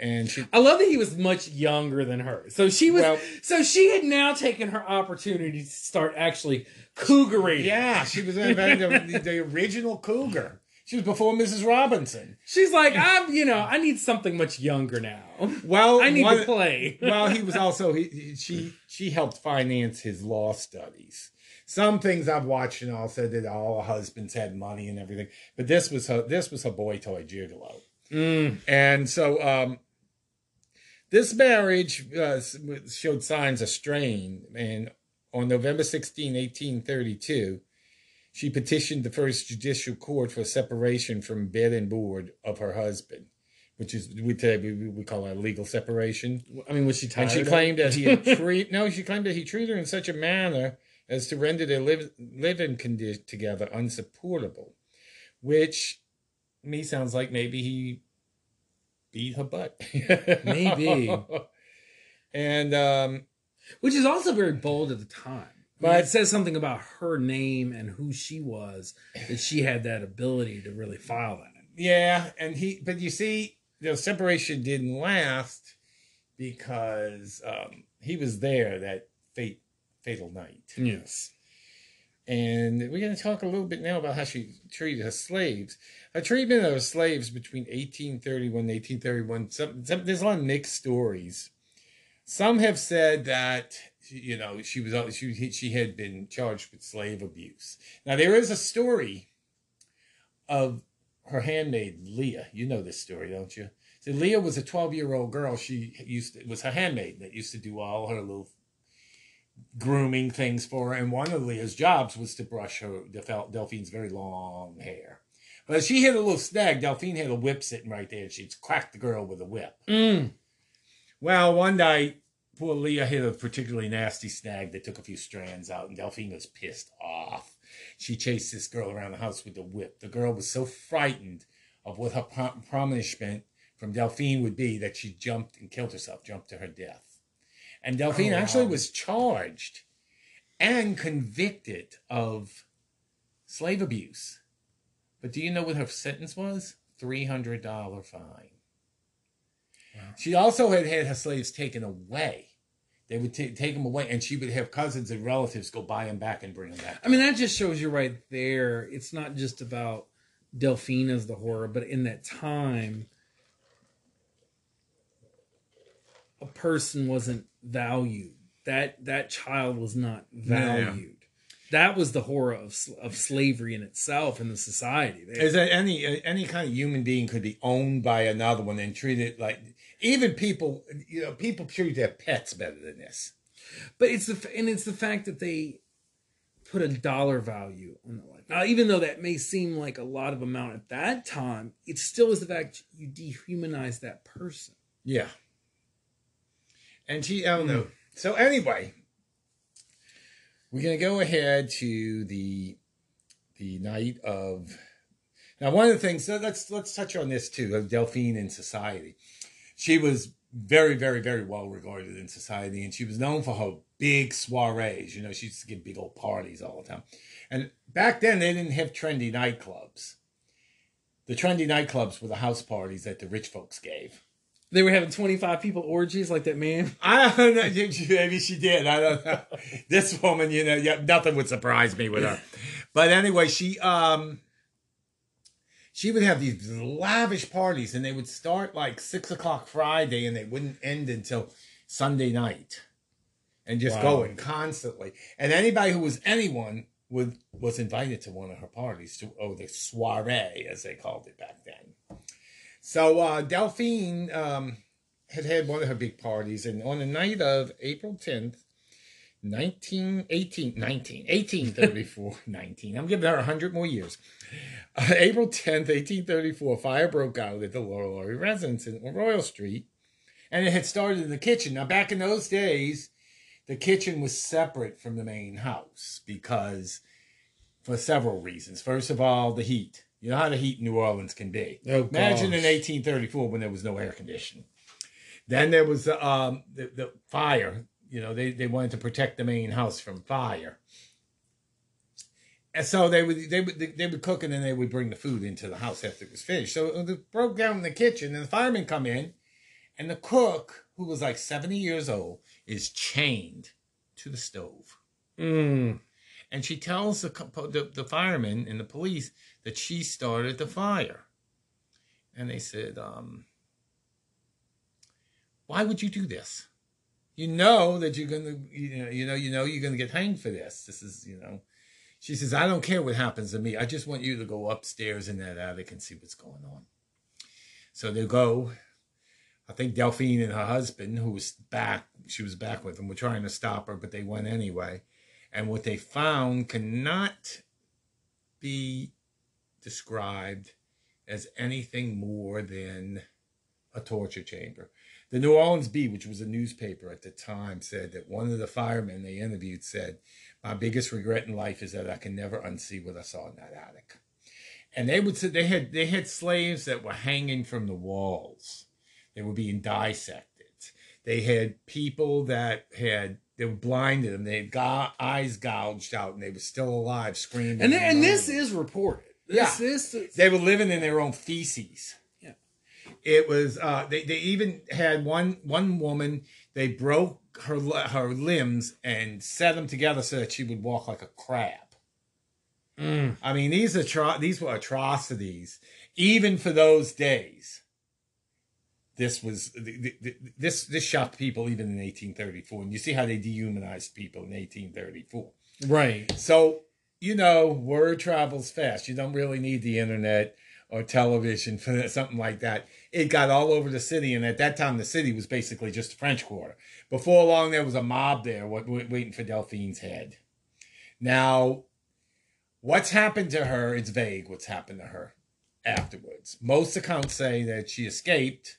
S1: and she
S2: I love that he was much younger than her. So she was.
S1: Well-
S2: so she had now taken her opportunity to start actually cougaring.
S1: yeah she was the, the original cougar. She was before Mrs. Robinson.
S2: She's like, I'm. You know, I need something much younger now.
S1: Well,
S2: I need
S1: one-
S2: to play.
S1: well, he was also he, he- she she helped finance his law studies. Some things I've watched and all said that all husbands had money and everything, but this was her this was her boy toy gigolo,
S2: Mm.
S1: and so um, this marriage uh, showed signs of strain. And on November 16, 1832, she petitioned the first judicial court for separation from bed and board of her husband, which is we we, we call that legal separation.
S2: I mean, was she tired?
S1: And she claimed that he had treat no, she claimed that he treated her in such a manner as to render their live, living condi- together unsupportable, which me sounds like maybe he beat her butt.
S2: Maybe.
S1: and um,
S2: which is also very bold at the time. But it says something about her name and who she was that she had that ability to really file that.
S1: yeah, and he, but you see, the separation didn't last because um, he was there that fate, fatal night.
S2: Yes.
S1: And we're going to talk a little bit now about how she treated her slaves. Her treatment of her slaves between 1831 and 1831, some, some, there's a lot of mixed stories. Some have said that, you know, she was she, she had been charged with slave abuse. Now, there is a story of her handmaid, Leah. You know this story, don't you? So Leah was a 12 year old girl. She used to, it was her handmaid that used to do all her little grooming things for her. And one of Leah's jobs was to brush her Delphine's very long hair. But if she hit a little snag, Delphine had a whip sitting right there, and she'd crack the girl with a whip.
S2: Mm.
S1: Well, one night, poor Leah hit a particularly nasty snag that took a few strands out, and Delphine was pissed off. She chased this girl around the house with the whip. The girl was so frightened of what her punishment from Delphine would be that she jumped and killed herself, jumped to her death. And Delphine
S2: Oh, wow.
S1: actually was charged and convicted of slave abuse. But do you know what her sentence was? $300 fine. She also had had her slaves taken away. They would ta- take them away, and she would have cousins and relatives go buy them back and bring them back.
S2: I mean, that just shows you right there. It's not just about Delphine as the horror, but in that time, a person wasn't valued. That that child was not valued. That was the horror of of slavery in itself in the society.
S1: Is that any any kind of human being could be owned by another one and treated like even people you know people treat their pets better than this.
S2: But it's the and it's the fact that they put a dollar value on the life. Now, even though that may seem like a lot of amount at that time, it still is the fact you dehumanize that person.
S1: Yeah. And she, I don't know. Hmm. So anyway, we're gonna go ahead to the the night of. Now, one of the things. So let's let's touch on this too of Delphine in society. She was very, very, very well regarded in society, and she was known for her big soirees. You know, she used to give big old parties all the time. And back then, they didn't have trendy nightclubs. The trendy nightclubs were the house parties that the rich folks gave.
S2: They were having 25 people orgies like that man.
S1: I don't know. Maybe she did. I don't know. This woman, you know, yeah, nothing would surprise me with her. But anyway, she um she would have these lavish parties, and they would start like six o'clock Friday, and they wouldn't end until Sunday night, and just
S2: Wow.
S1: going constantly. And anybody who was anyone would was invited to one of her parties, to oh, the soiree as they called it back then. So uh, Delphine um, had had one of her big parties, and on the night of April 10th, 19, 18, 19, 1834, 19, I'm giving her 100 more years. Uh, April 10th, 1834, a fire broke out at the Lalaurie residence in Royal Street, and it had started in the kitchen. Now, back in those days, the kitchen was separate from the main house because for several reasons. First of all, the heat. You know how the heat in New Orleans can be.
S2: Oh,
S1: Imagine in 1834 when there was no air conditioning. Then there was the, um, the, the fire. You know, they, they wanted to protect the main house from fire. And so they would they would they would cook and then they would bring the food into the house after it was finished. So it broke down in the kitchen and the firemen come in And the cook, who was like 70 years old, is chained to the stove.
S2: Mm.
S1: And she tells the, the, the firemen and the police that she started the fire. And they said, um, why would you do this? You know that you're gonna, you know, you know, you know, you're gonna get hanged for this. This is, you know. She says, I don't care what happens to me. I just want you to go upstairs in that attic and see what's going on. So they go. I think Delphine and her husband, who was back, she was back with them, were trying to stop her, but they went anyway. And what they found cannot be described as anything more than a torture chamber. The New Orleans Bee, which was a newspaper at the time, said that one of the firemen they interviewed said, My biggest regret in life is that I can never unsee what I saw in that attic. And they would say they had they had slaves that were hanging from the walls. They were being dissected. They had people that had they were blinded and they had got eyes gouged out and they were still alive screaming.
S2: And and this is reported.
S1: Yeah.
S2: This, this
S1: they were living in their own feces. It was uh they, they even had one one woman they broke her her limbs and set them together so that she would walk like a crab.
S2: Mm.
S1: I mean these atro- these were atrocities even for those days. This was th- th- this this shocked people even in 1834 and you see how they dehumanized people in 1834.
S2: Right.
S1: So, you know, word travels fast. You don't really need the internet or television for something like that. It got all over the city, and at that time, the city was basically just the French Quarter. Before long, there was a mob there wa- wa- waiting for Delphine's head. Now, what's happened to her? It's vague what's happened to her afterwards. Most accounts say that she escaped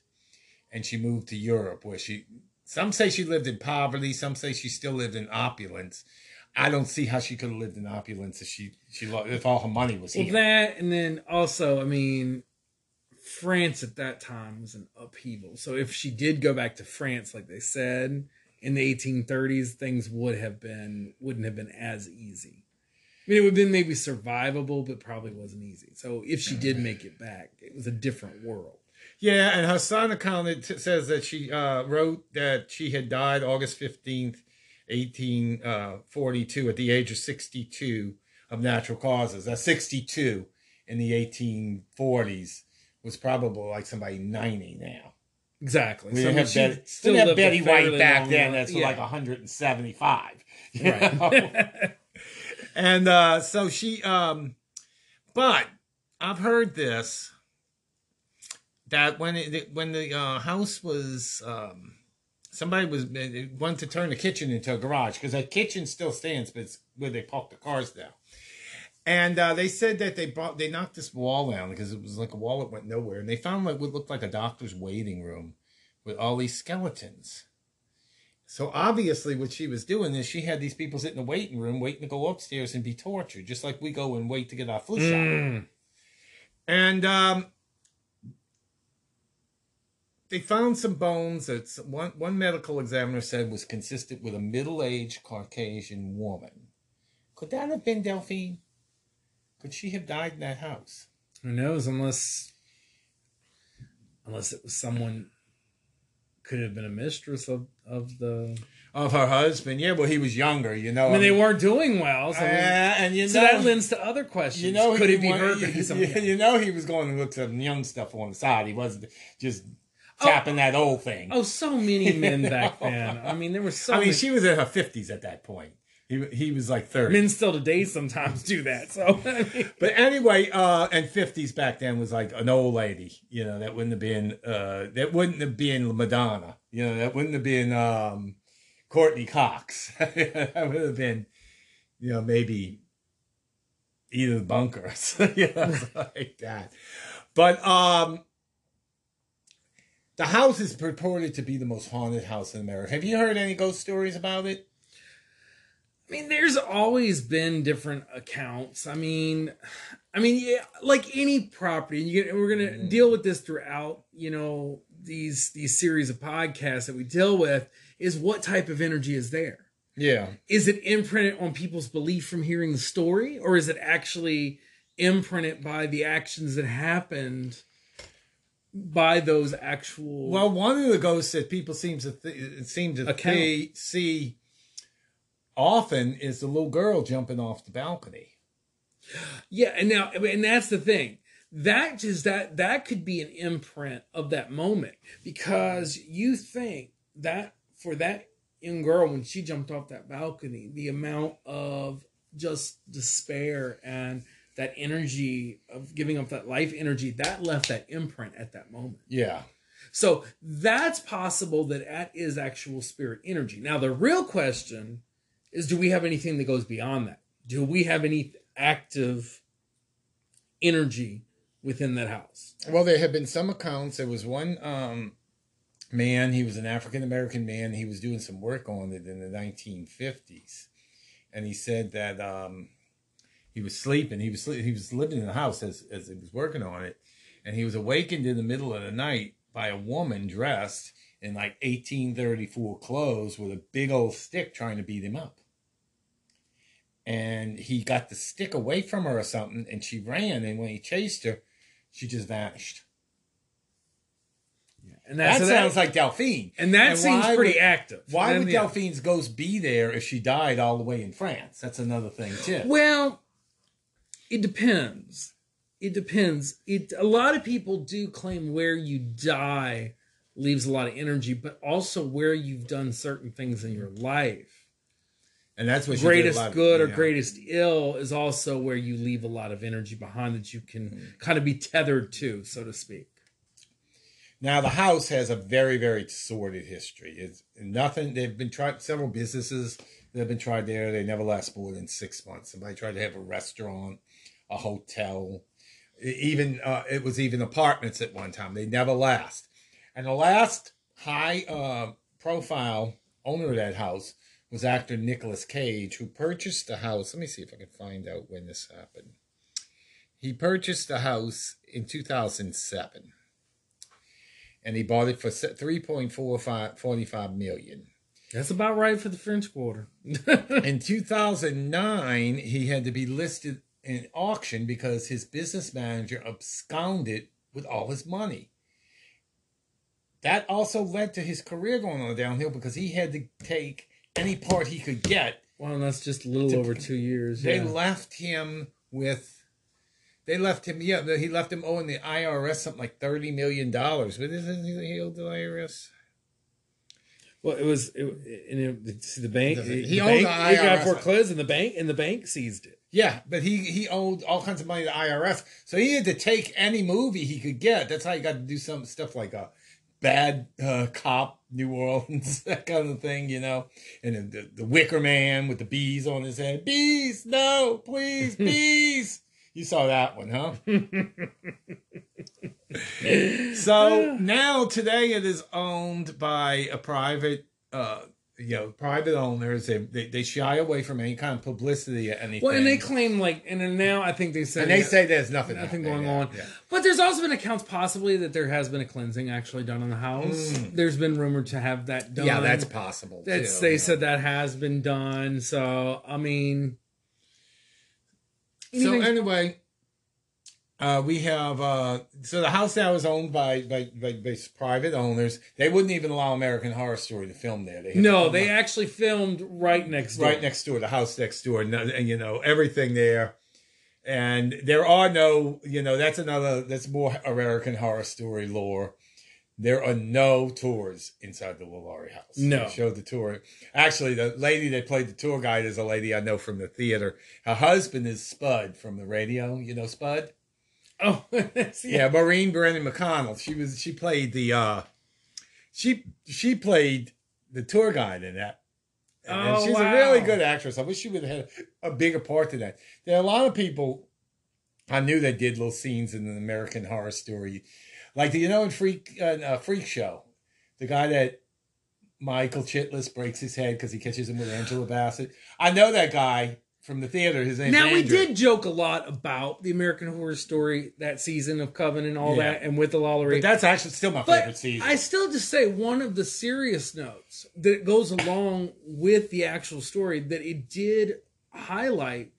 S1: and she moved to Europe, where she. Some say she lived in poverty. Some say she still lived in opulence. I don't see how she could have lived in opulence if she she lo- if all her money was
S2: Well,
S1: here.
S2: that and then also, I mean, France at that time was an upheaval. So if she did go back to France, like they said in the 1830s, things would have been wouldn't have been as easy. I mean, it would have been maybe survivable, but probably wasn't easy. So if she did make it back, it was a different world.
S1: yeah, and her son accounted says that she uh, wrote that she had died August fifteenth, eighteen forty two, at the age of sixty two of natural causes. That's sixty two in the eighteen forties was probably like somebody ninety now.
S2: Exactly.
S1: We
S2: So,
S1: didn't have,
S2: she
S1: Betty,
S2: still
S1: didn't have Betty White back then. That's
S2: Yeah.
S1: like 175.
S2: right.
S1: and uh, so she, um, but I've heard this that when it when the uh, house was um, somebody was wanted to turn the kitchen into a garage because that kitchen still stands, but it's where they park the cars now. And uh, they said that they brought they knocked this wall down because it was like a wall that went nowhere, and they found like what looked like a doctor's waiting room with all these skeletons. So obviously, what she was doing is she had these people sit in the waiting room waiting to go upstairs and be tortured, just like we go and wait to get our flu shot.
S2: Mm.
S1: And um, they found some bones that one, one medical examiner said was consistent with a middle aged Caucasian woman. Could that have been Delphine? Could she have died in that house?
S2: Who knows? Unless, unless it was someone, could have been a mistress of of the.
S1: Of her husband? Yeah, well, he was younger, you know.
S2: I mean, they weren't doing well, so,
S1: Uh, and you
S2: so
S1: know,
S2: that lends to other questions.
S1: you know,
S2: could
S1: he
S2: it be her?
S1: You,
S2: Could it be someone else?
S1: you know, he was going to look some young stuff on the side. He wasn't just
S2: Oh.
S1: that old thing.
S2: Oh, so many men back then. I mean, there were so
S1: I mean,
S2: many.
S1: she was in her fifties at that point. He he was like thirty.
S2: men still today sometimes do that. So, I mean,
S1: But anyway, uh, and fifties back then was like an old lady, you know, that wouldn't have been, uh, that wouldn't have been Madonna, you know, that wouldn't have been um, Courteney Cox. that would have been, you know, maybe Edith Bunkers, you know, like that. But um, the house is purported to be the most haunted house in America. Have you heard any ghost stories about it?
S2: I mean, there's always been different accounts. I mean, I mean, yeah, like any property, and you get, we're gonna
S1: Mhm.
S2: deal with this throughout. You know, these these series of podcasts that we deal with is what type of energy is there.
S1: Yeah.
S2: Is it imprinted on people's belief from hearing the story, or is it actually imprinted by the actions that happened by those actual.
S1: Well, one of the ghosts that people seem to th- seem to see, see often is the little girl jumping off the balcony.
S2: Yeah, and now and that's the thing. That just that that could be an imprint of that moment because you think that for that young girl when she jumped off that balcony, the amount of just despair and that energy of giving up that life energy that left that imprint at that moment.
S1: Yeah.
S2: So that's possible that that is actual spirit energy. Now the real question is do we have anything that goes beyond that? Do we have any active energy within that house?
S1: Well, there have been some accounts. There was one um, man, he was an African American man. He was doing some work on it in the 1950s. And he said that um, he was sleeping. He was sleep- he was living in the house as, as he was working on it. And he was awakened in the middle of the night by a woman dressed in like 1834 clothes with a big old stick trying to beat him up. And he got the stick away from her or something, and she ran. And when he chased her, she just vanished. Yeah.
S2: And
S1: That
S2: so
S1: sounds like Delphine.
S2: and that
S1: and
S2: seems pretty
S1: would-
S2: active.
S1: Why
S2: And
S1: would
S2: yeah.
S1: Delphine's ghost be there if she died all the way in France? That's another thing too.
S2: Well, it depends. It depends. It a lot of people do claim where you die leaves a lot of energy, but also where you've done certain things in your life.
S1: and that's what
S2: greatest
S1: of-
S2: good or greatest ill is also where you leave a lot of energy behind that you can
S1: Hmm.
S2: kind of be tethered to, so to speak.
S1: Now the house has a very very sordid history. It's nothing. They've been tried several businesses that have been tried there. They never last more than six months. Somebody tried to have a restaurant, a hotel, even uh, it was even apartments at one time. They never last. And the last high uh, profile owner of that house was actor Nicolas Cage, who purchased the house. Let me see if I can find out when this happened. He purchased the house in 2007 and he bought it for three point four five forty five million.
S2: That's about right for the French Quarter.
S1: In two thousand nine, he had to be listed in auction because his business manager absconded with all his money. That also led to his career going on downhill because he had to take any part he could get.
S2: well, that's just a little
S1: To-
S2: over two years.
S1: They
S2: yeah.
S1: left him with. They left him, yeah. He left him owing the IRS something like thirty million dollars. But isn't he he owed the IRS?
S2: Well, it was it, and it, see, the bank.
S1: He
S2: the
S1: owned
S2: bank,
S1: the
S2: it got foreclosed, and the bank and the bank seized it.
S1: Yeah, but he he owed all kinds of money to IRS, so he had to take any movie he could get. That's how he got to do some stuff like a bad uh, cop, New Orleans, that kind of thing, you know. And then the, the Wicker Man with the bees on his head. Bees, no, please, bees. You saw that one, huh? So now today it is owned by a private, uh, you know, private owners. They, they they shy away from any kind of publicity or anything.
S2: Well, and they claim like, and then now I think they said
S1: and they say there's nothing,
S2: nothing going on.
S1: yeah.
S2: But there's also been accounts possibly that there has been a cleansing actually done in the house. There's been rumored to have that done.
S1: Mm. Yeah, that's possible.
S2: That's
S1: too,
S2: they
S1: yeah.
S2: said that has been done. So I mean,
S1: So anyway, uh, we have uh, so the house now is owned by, by by by private owners. They wouldn't even allow American Horror Story to film there. They
S2: no, they actually filmed right next door.
S1: right next door, the house next door, and, and you know everything there. And there are no, you know, that's another that's more American Horror Story lore. There are no tours inside the Lalaurie house.
S2: No.
S1: They showed the tour. Actually, the lady that played the tour guide is a lady I know from the theater. Her husband is Spud from the radio. You know Spud?
S2: Oh,
S1: Yeah, Maureen Brennan McConnell. She was she played the uh she she played the tour guide in that. And
S2: Oh,
S1: she's
S2: wow.
S1: a really good actress. I wish she would have had a bigger part in that. There are a lot of people I knew that did little scenes in an American Horror Story, like the you know in Freak uh, uh, Freak Show, the guy that Michael Chiklis breaks his head because he catches him with Angela Bassett. I know that guy from the theater. His name's
S2: Now we did joke a lot about the American Horror Story that season of Coven and all
S1: Yeah.
S2: that, and with the Lalaurie.
S1: But that's actually still my favorite season.
S2: I still just say one of the serious notes that goes along with the actual story that it did highlight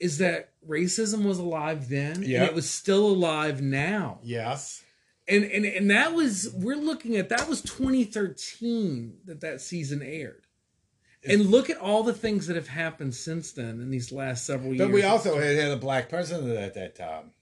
S2: is that racism was alive then
S1: Yeah.
S2: and it was still alive now.
S1: yes.
S2: And and and that was we're looking at that was 2013 that that season aired. And look at all the things that have happened since then in these last several years.
S1: But we also had had a black president at that time.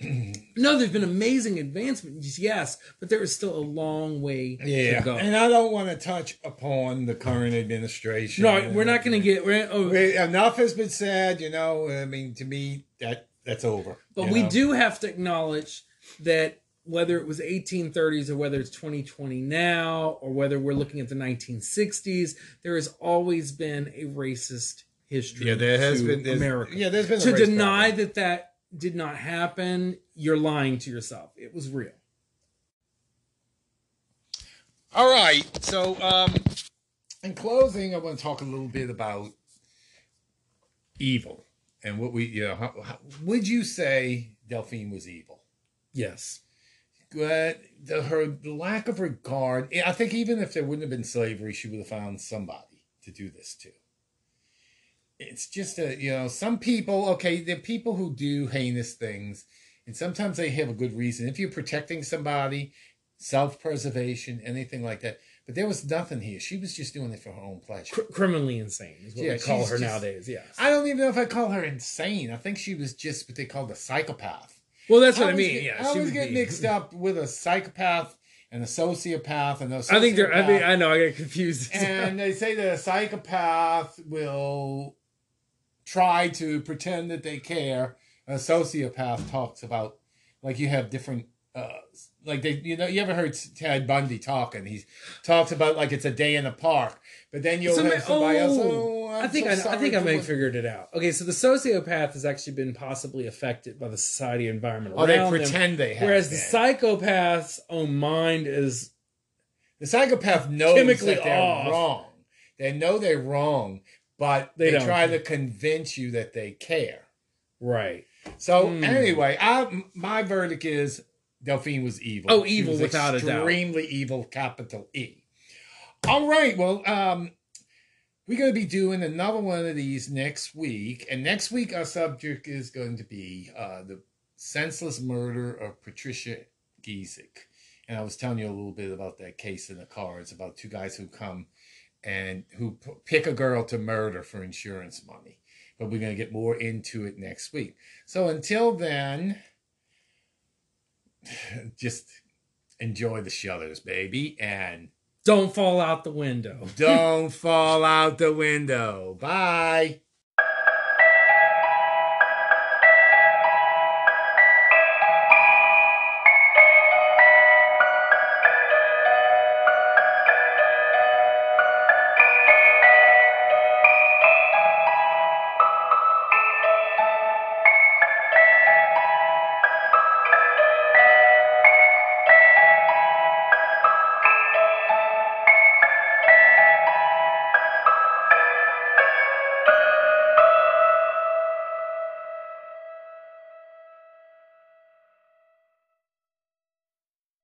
S2: no, there's been amazing advancements, yes, but there is still a long way
S1: Yeah,
S2: to go.
S1: and I don't want to touch upon the current administration.
S2: no, we're not going to get. We're, oh,
S1: We- enough has been said. You know, I mean, to me, that that's over.
S2: But we
S1: know?
S2: do have to acknowledge that whether it was 1830s or whether it's 2020 now or whether we're looking at the 1960s, there has always been a racist history.
S1: Yeah, there has
S2: to
S1: been
S2: America.
S1: Yeah, there's been
S2: to deny
S1: problem.
S2: that that did not happen, you're lying to yourself. It was real.
S1: All right. So, um, in closing, I want to talk a little bit about evil and what we, you know, how, how, would you say Delphine was evil?
S2: Yes.
S1: But the, her lack of regard, eh, I think even if there wouldn't have been slavery, she would have found somebody to do this to. It's just a, you know, some people, okay, there are people who do heinous things, and sometimes they have a good reason. If you're protecting somebody, self preservation, anything like that. But there was nothing here. She was just doing it for her own pleasure.
S2: Cr- criminally insane is what
S1: Yeah,
S2: we call her
S1: just-
S2: nowadays. Yes.
S1: I don't even know if I call her insane. I think she was just what they call a psychopath.
S2: Well, that's what I,
S1: always
S2: mean.
S1: get-
S2: yeah.
S1: I
S2: she
S1: always get
S2: be-
S1: mixed up with a psychopath and a sociopath and those.
S2: I think they're. I I know. I get confused.
S1: and they say that a psychopath will try to pretend that they care. A sociopath talks about like you have different uh like they you know you ever heard Ted Bundy talking? He talks about like it's a day in the park, but then you'll
S2: So
S1: have somebody else.
S2: oh,
S1: Oh, I'm
S2: I think
S1: so
S2: I, I think I may have figured it out. Okay, so the sociopath has actually been possibly affected by the society environment
S1: Oh, they
S2: around them,
S1: pretend they have.
S2: whereas the psychopath's own mind is
S1: The psychopath knows
S2: Chemically
S1: that they're
S2: off.
S1: wrong. They know they're wrong, but
S2: They
S1: they, try to convince you that they care.
S2: right.
S1: So
S2: Hmm.
S1: anyway, I my verdict is Delphine was evil.
S2: Oh, evil without a doubt.
S1: Extremely evil, capital E. All right. Well, um, we're going to be doing another one of these next week, and next week our subject is going to be uh, the senseless murder of Patricia Giesecke. And I was telling you a little bit about that case in the car. It's about two guys who come and who p- pick a girl to murder for insurance money. But we're going to get more into it next week. So until then, just enjoy the shutters, baby, and
S2: Don't fall out the window.
S1: don't fall out the window. Bye.